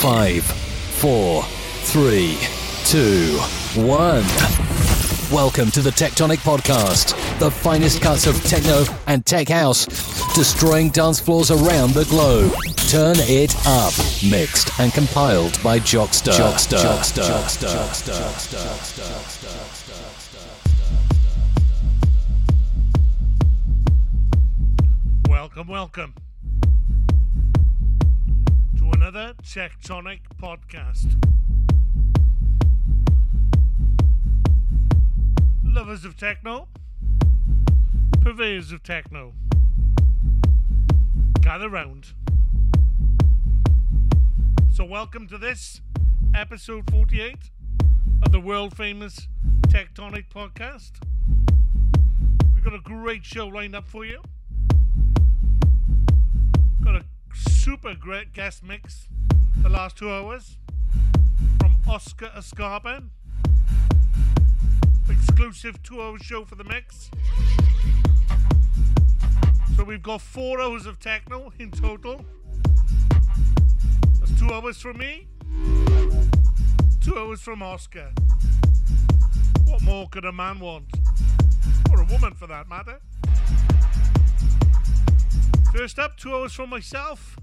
Five, four, three, two, one. Welcome to the TechTonic Podcast, the finest cuts of techno and tech house, destroying dance floors around the globe. Turn it up. Mixed and compiled by Jockster. Jockster. Jockster. Jockster. Jockster. Jockster. Jockster. Welcome, welcome to another TechTonic podcast. Lovers of techno, purveyors of techno, gather round. So, welcome to this episode 48 of the world famous TechTonic podcast. We've got a great show lined up for you. Got a super great guest mix the last two hours from Oscar Escapa. Exclusive two hour show for the mix. So we've got four hours of techno in total. That's two hours from me, two hours from Oscar. What more could a man want? Or a woman for that matter? First up, two hours from myself.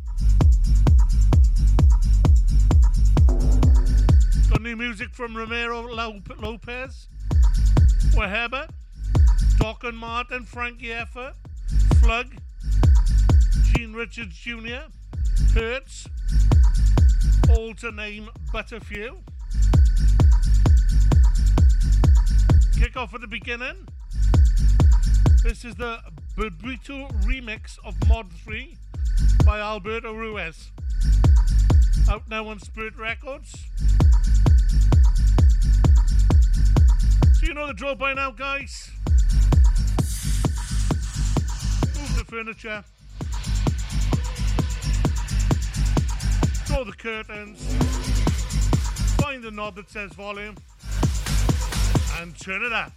Got new music from Ramiro Lopez, Waheba, Dok and Martin, Frankyeffe, Flug, Gene Richards Jr., Hertz, all to name but a few. Kick off at the beginning. This is the Burbuto remix of Mod 3 by Alberto Ruiz. Out now on Spirit Records. So you know the drill by now, guys. Move the furniture. Draw the curtains. Find the knob that says volume. And turn it up.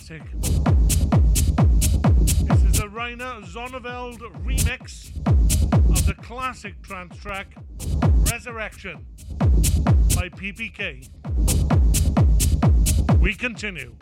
Classic. This is a Reinier Zonneveld remix of the the classic trance track Resurrection by PPK. We continue.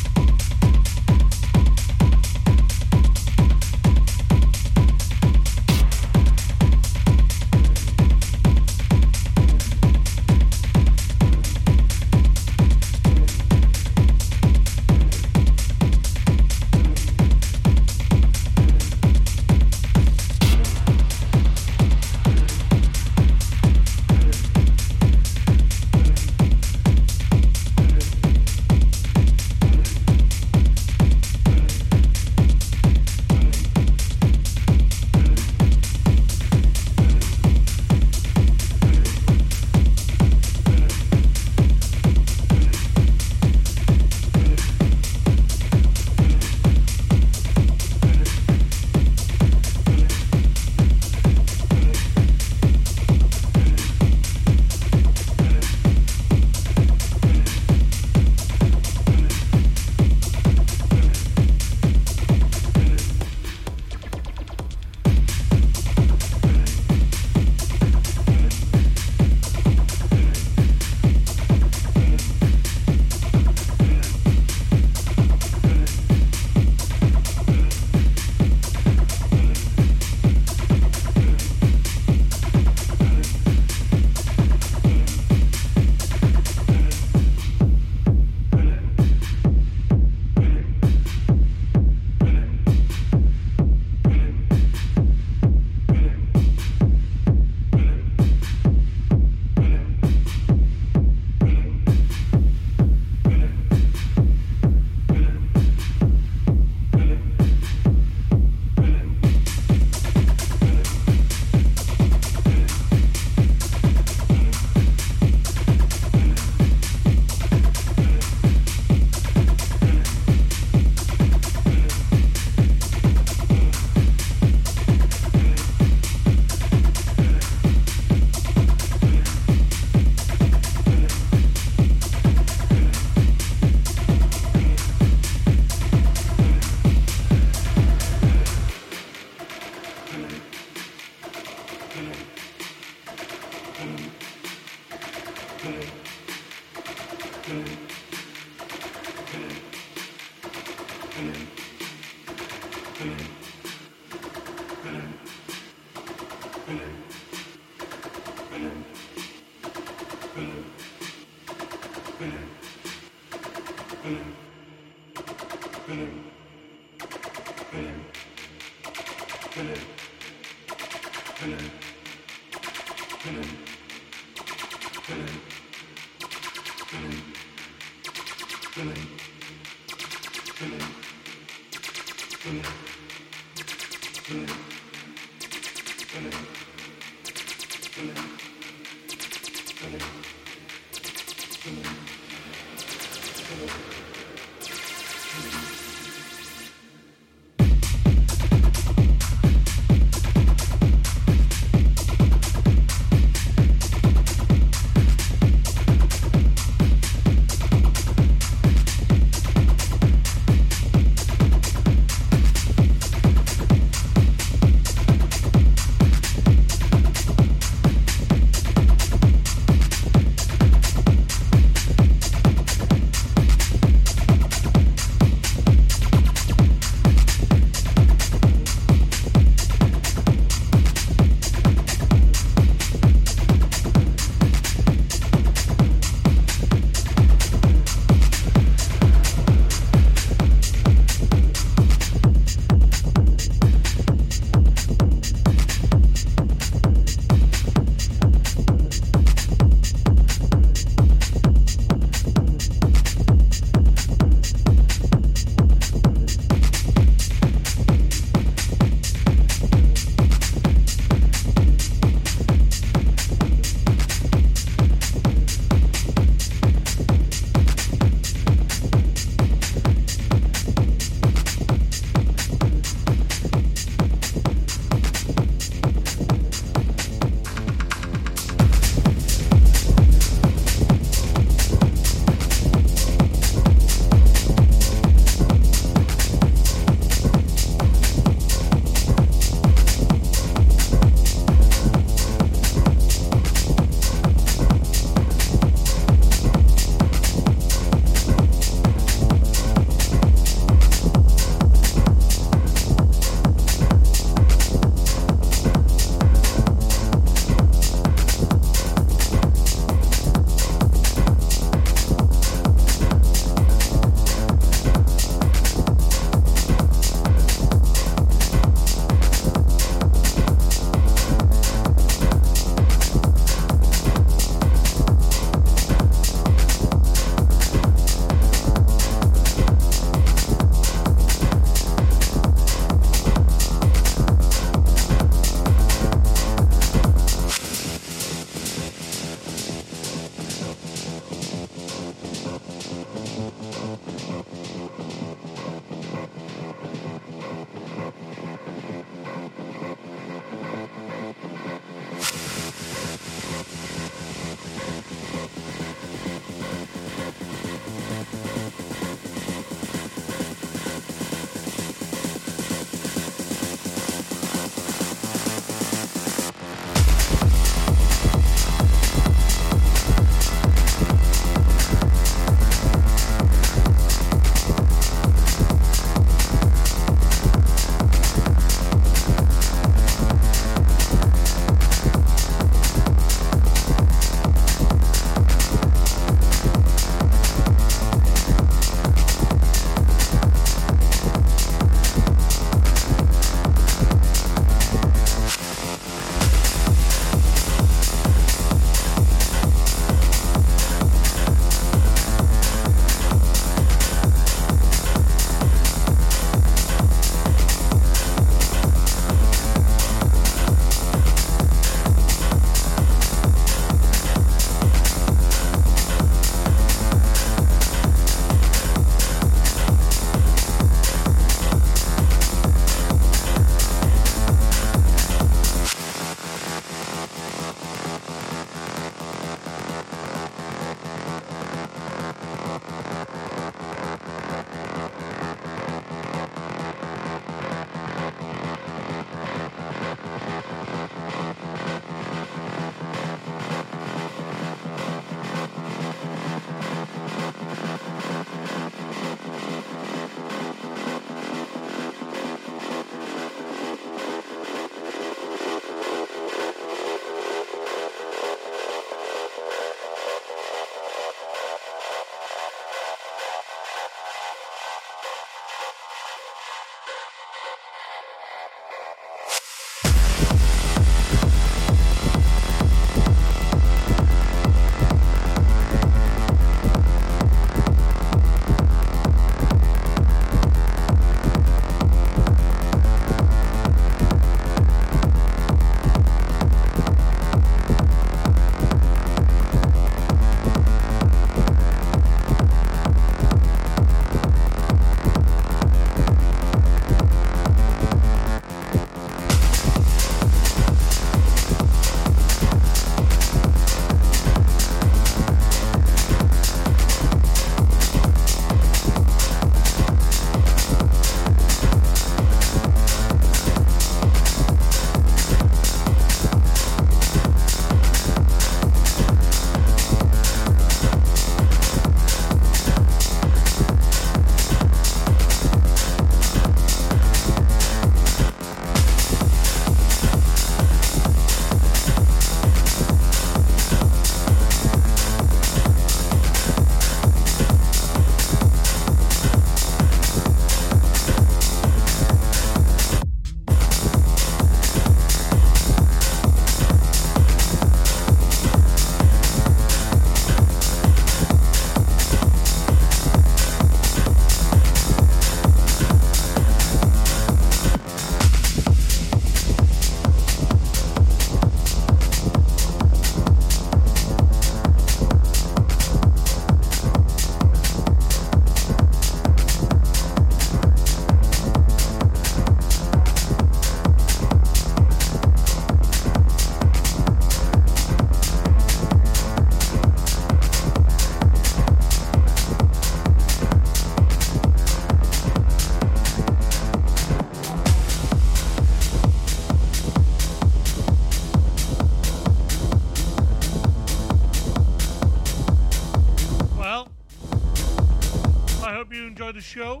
Show.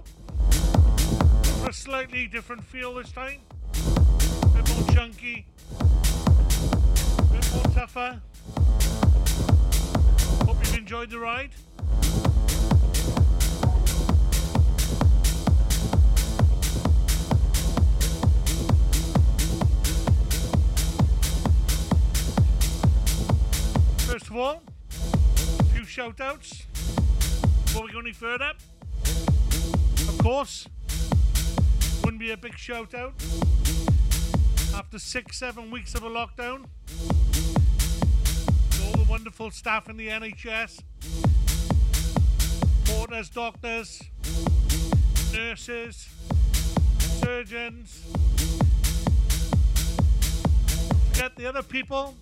A slightly different feel this time. A bit more chunky. A bit more tougher. Hope you've enjoyed the ride. First of all, a few shout outs before we go any further. Big shout out after six, seven weeks of a lockdown. All the wonderful staff in the NHS, porters, doctors, nurses, surgeons. Forget the other people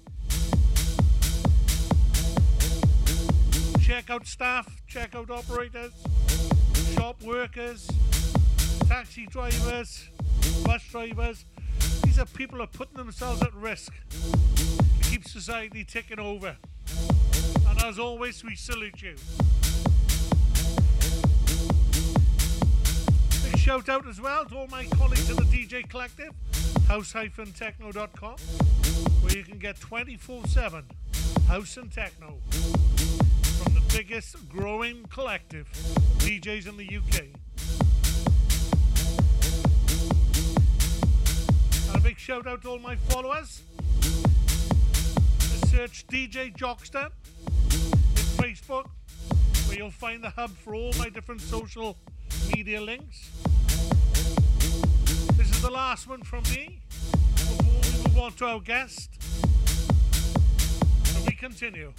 Check out staff, checkout operators, shop workers, taxi drivers, bus drivers. These are people who are putting themselves at risk to keep society ticking over. And as always, we salute you. Big shout out as well to all my colleagues in the DJ Collective, house-techno.com, where you can get 24 7 house and techno from the biggest growing collective DJs in the UK. And a big shout out to all my followers. Just search DJ Jockster in Facebook, where you'll find the hub for all my different social media links. This is the last one from me before we move on to our guest. And we continue.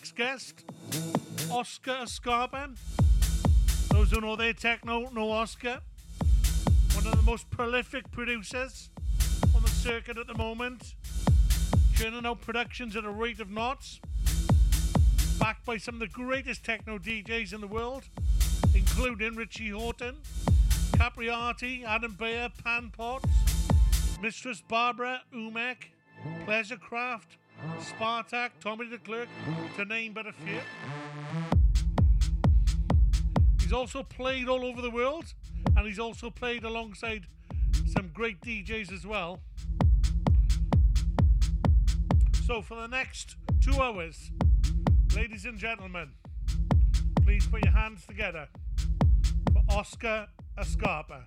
Next guest, Oscar Escapa. Those who know their techno know Oscar. One of the most prolific producers on the circuit at the moment. Churning out productions at a rate of knots. Backed by some of the greatest techno DJs in the world, including Richie Hawtin, Capriati, Adam Beyer, Pan Potts, Mistress Barbara, Umek, Pleasurecraft, Spartaque, Tommy the Clerk, to name but a few. He's also played all over the world, and he's also played alongside some great DJs as well. So, for the next two hours, ladies and gentlemen, please put your hands together for Oscar Escapa.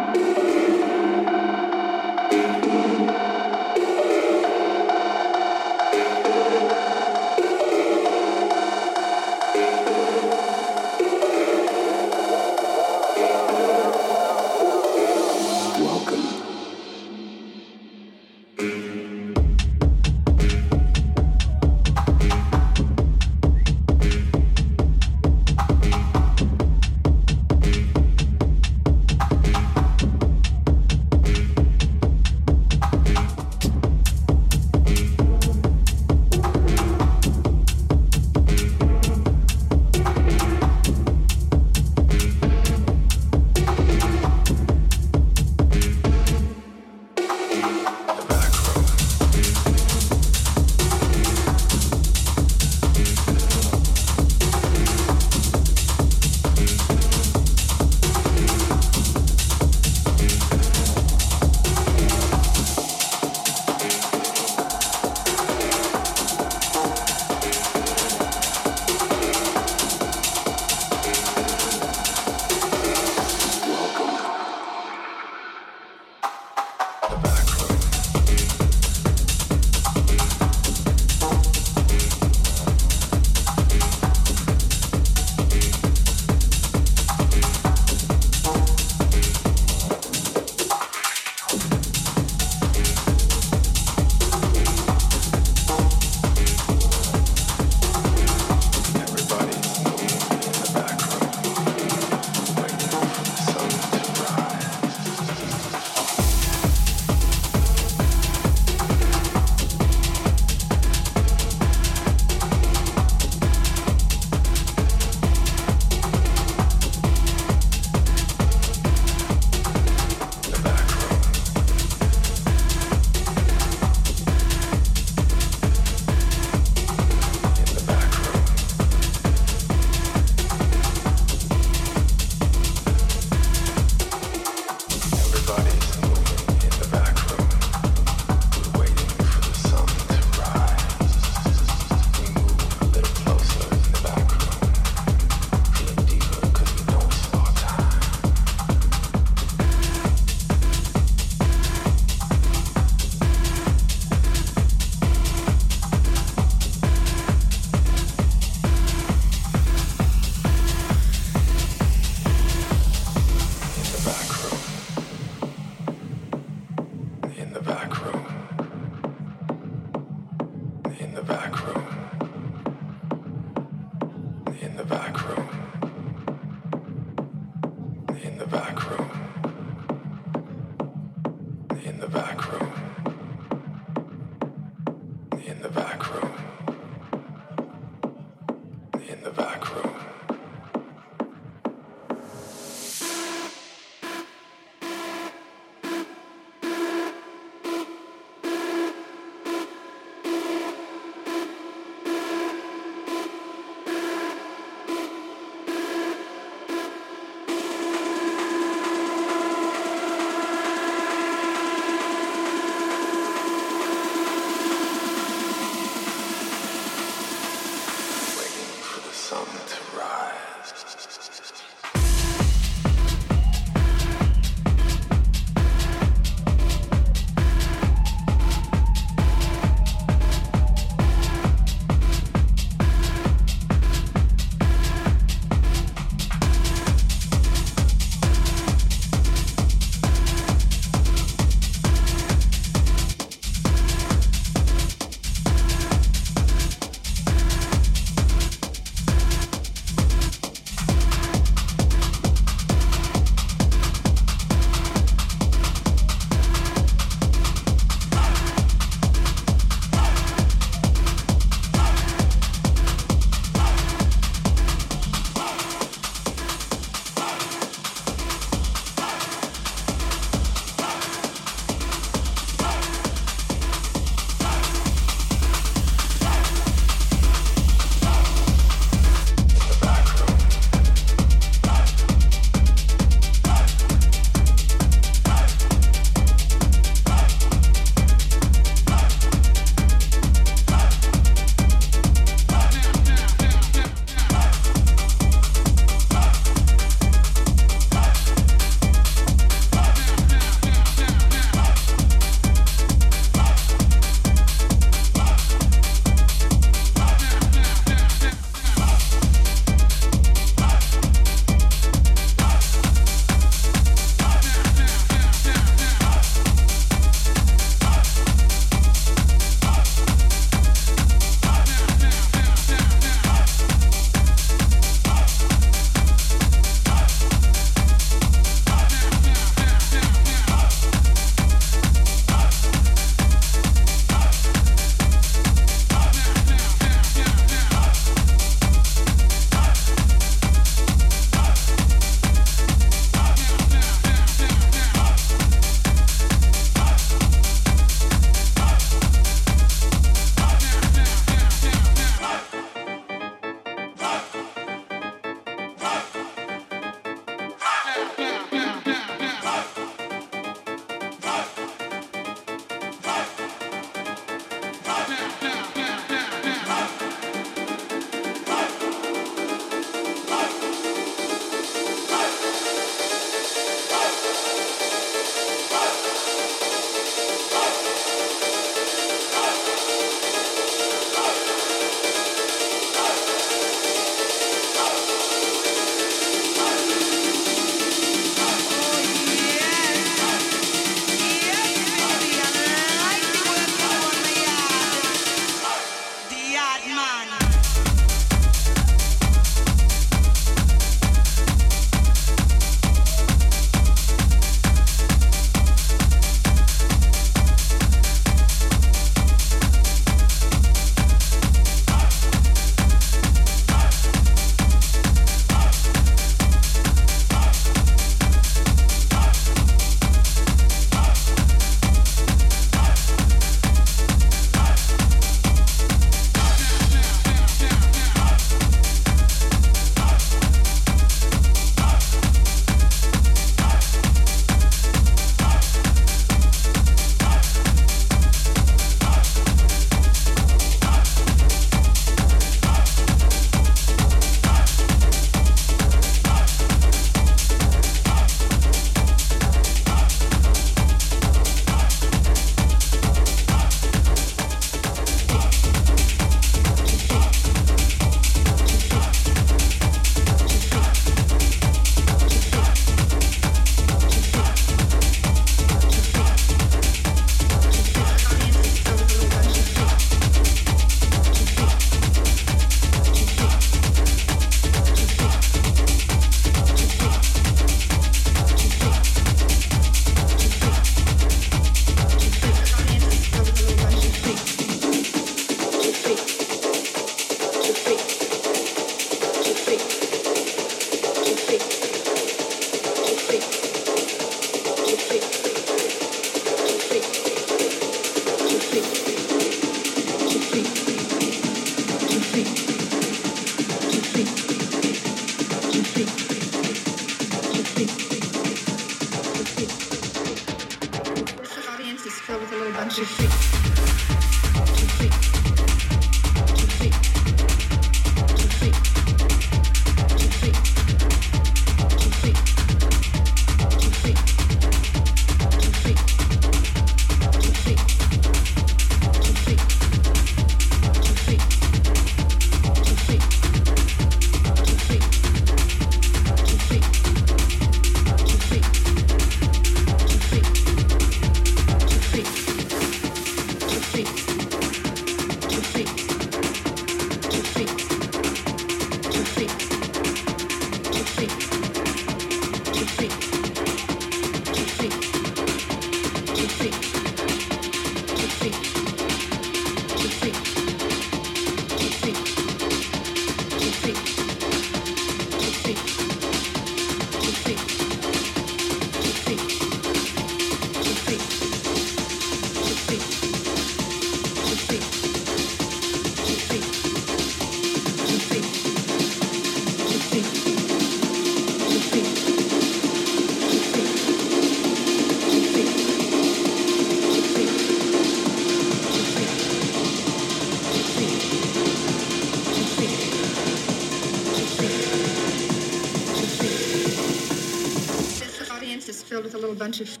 A bunch of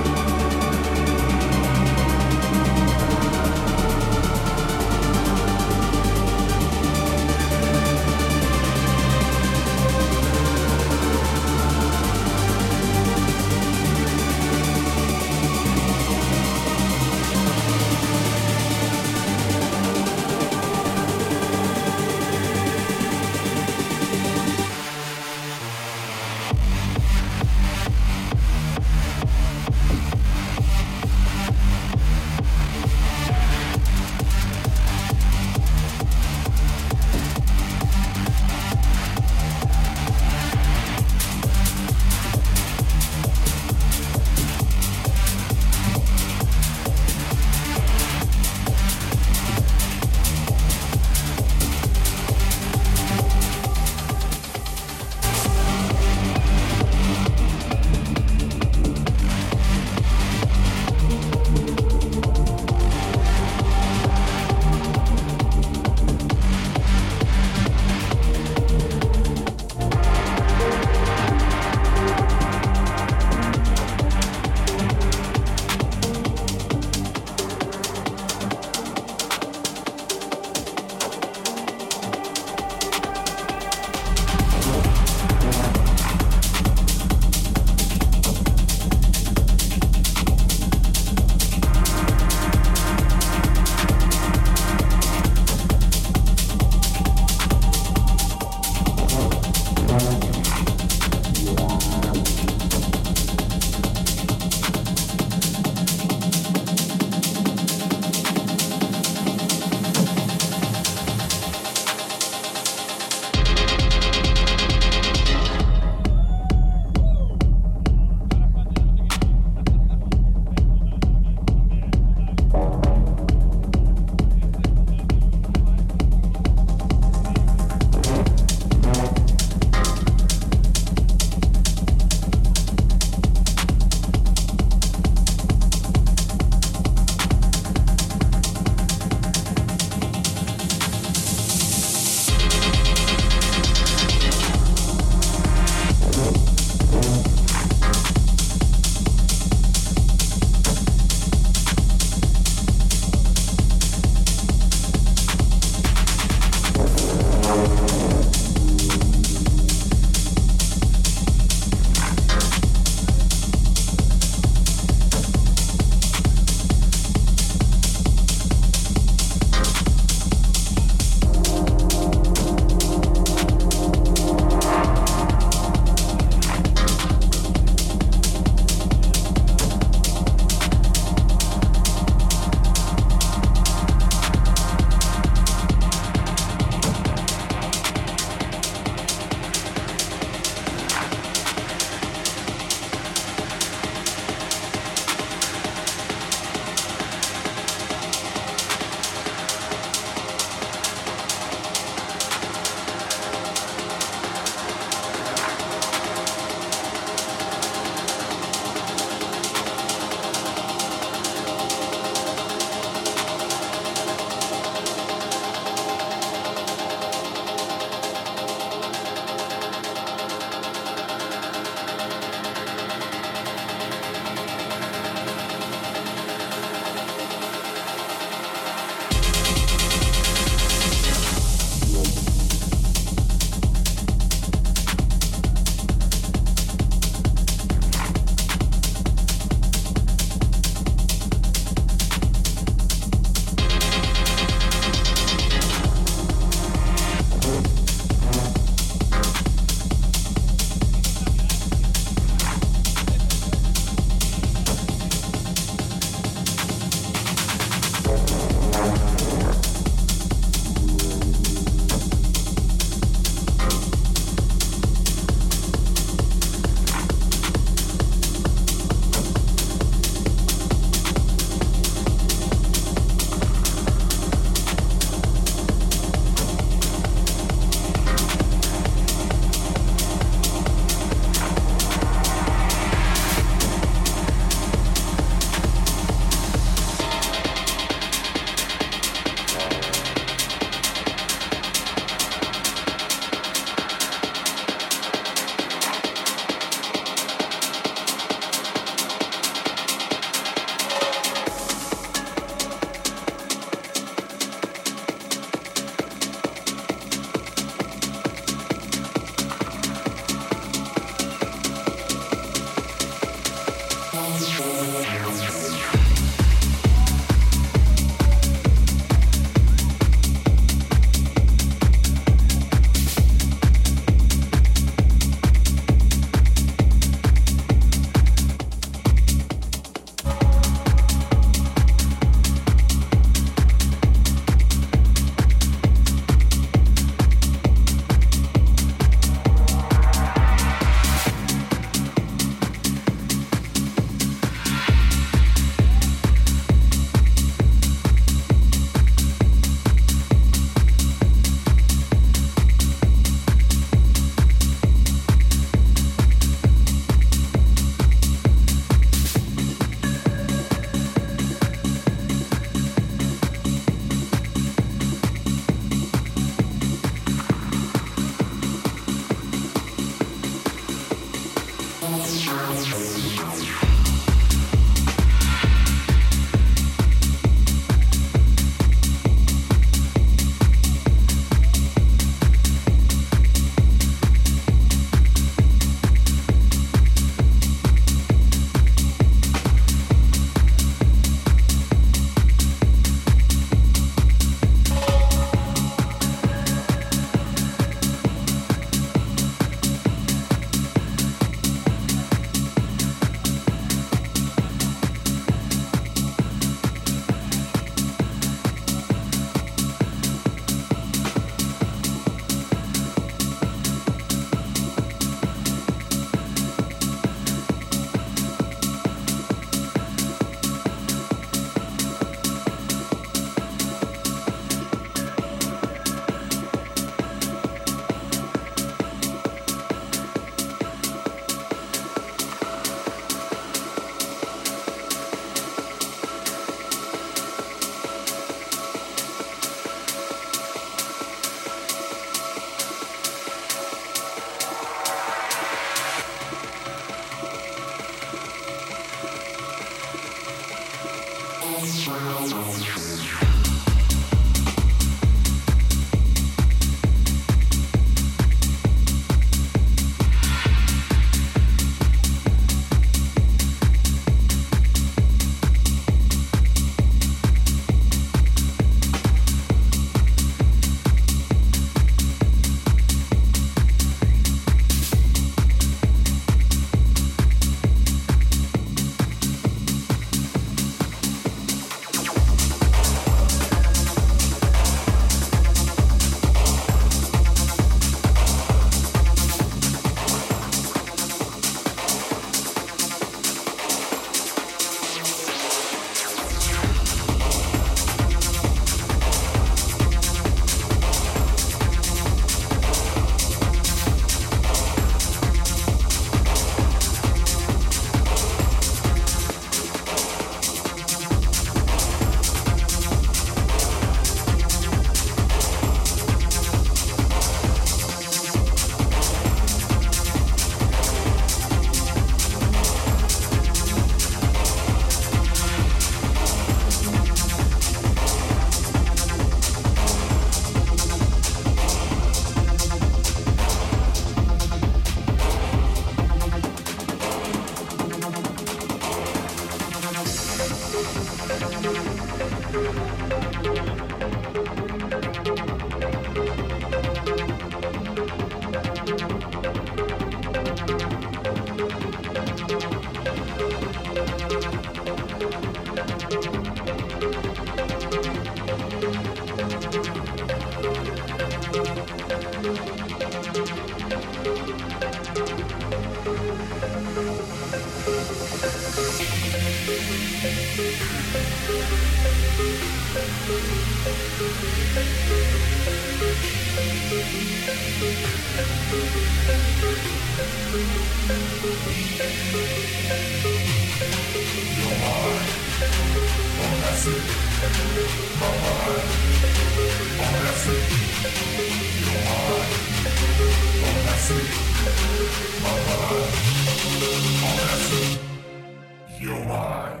mind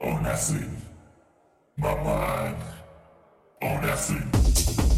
oh, on acid. My mind oh, on acid.